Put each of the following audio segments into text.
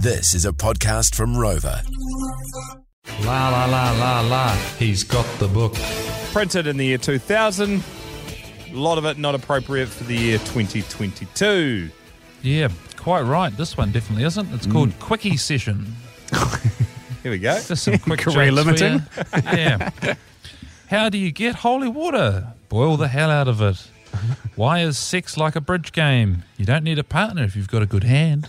This is a podcast from Rover. La la la la la. He's got the book. Printed in the year 2000. A lot of it not appropriate for the year 2022. Yeah, quite right. This one definitely isn't. It's called mm. Quickie Session. Here we go. Just some quick Career jokes for limiting. you. Yeah. How do you get holy water? Boil the hell out of it. Why is sex like a bridge game? You don't need a partner if you've got a good hand.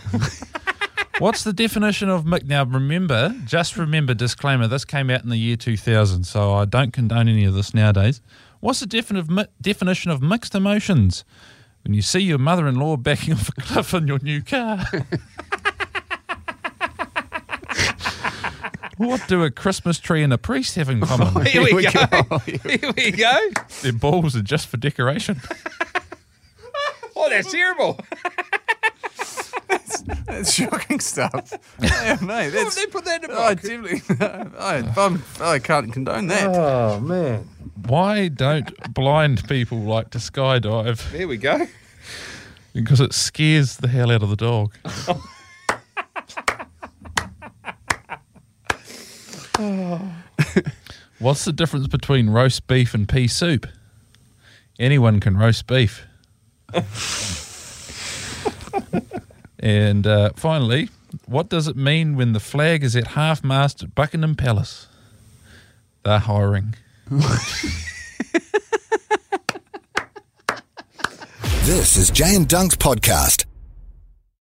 What's the definition of mi- now? Remember, just remember, disclaimer. This came out in the year 2000, so I don't condone any of this nowadays. What's the defin- definition of mixed emotions? When you see your mother-in-law backing off a cliff in your new car. what do a Christmas tree and a priest have in common? Here we go. Here we go. Their balls are just for decoration. Oh, that's terrible. That's shocking stuff. Yeah, mate, that's. they put that in the I definitely. I, I'm, I can't condone that. Oh, man. Why don't blind people like to skydive? There we go. Because it scares the hell out of the dog. What's the difference between roast beef and pea soup? Anyone can roast beef. And uh, finally, what does it mean when the flag is at half mast at Buckingham Palace? They're hiring. This is Jay and Dunk's podcast.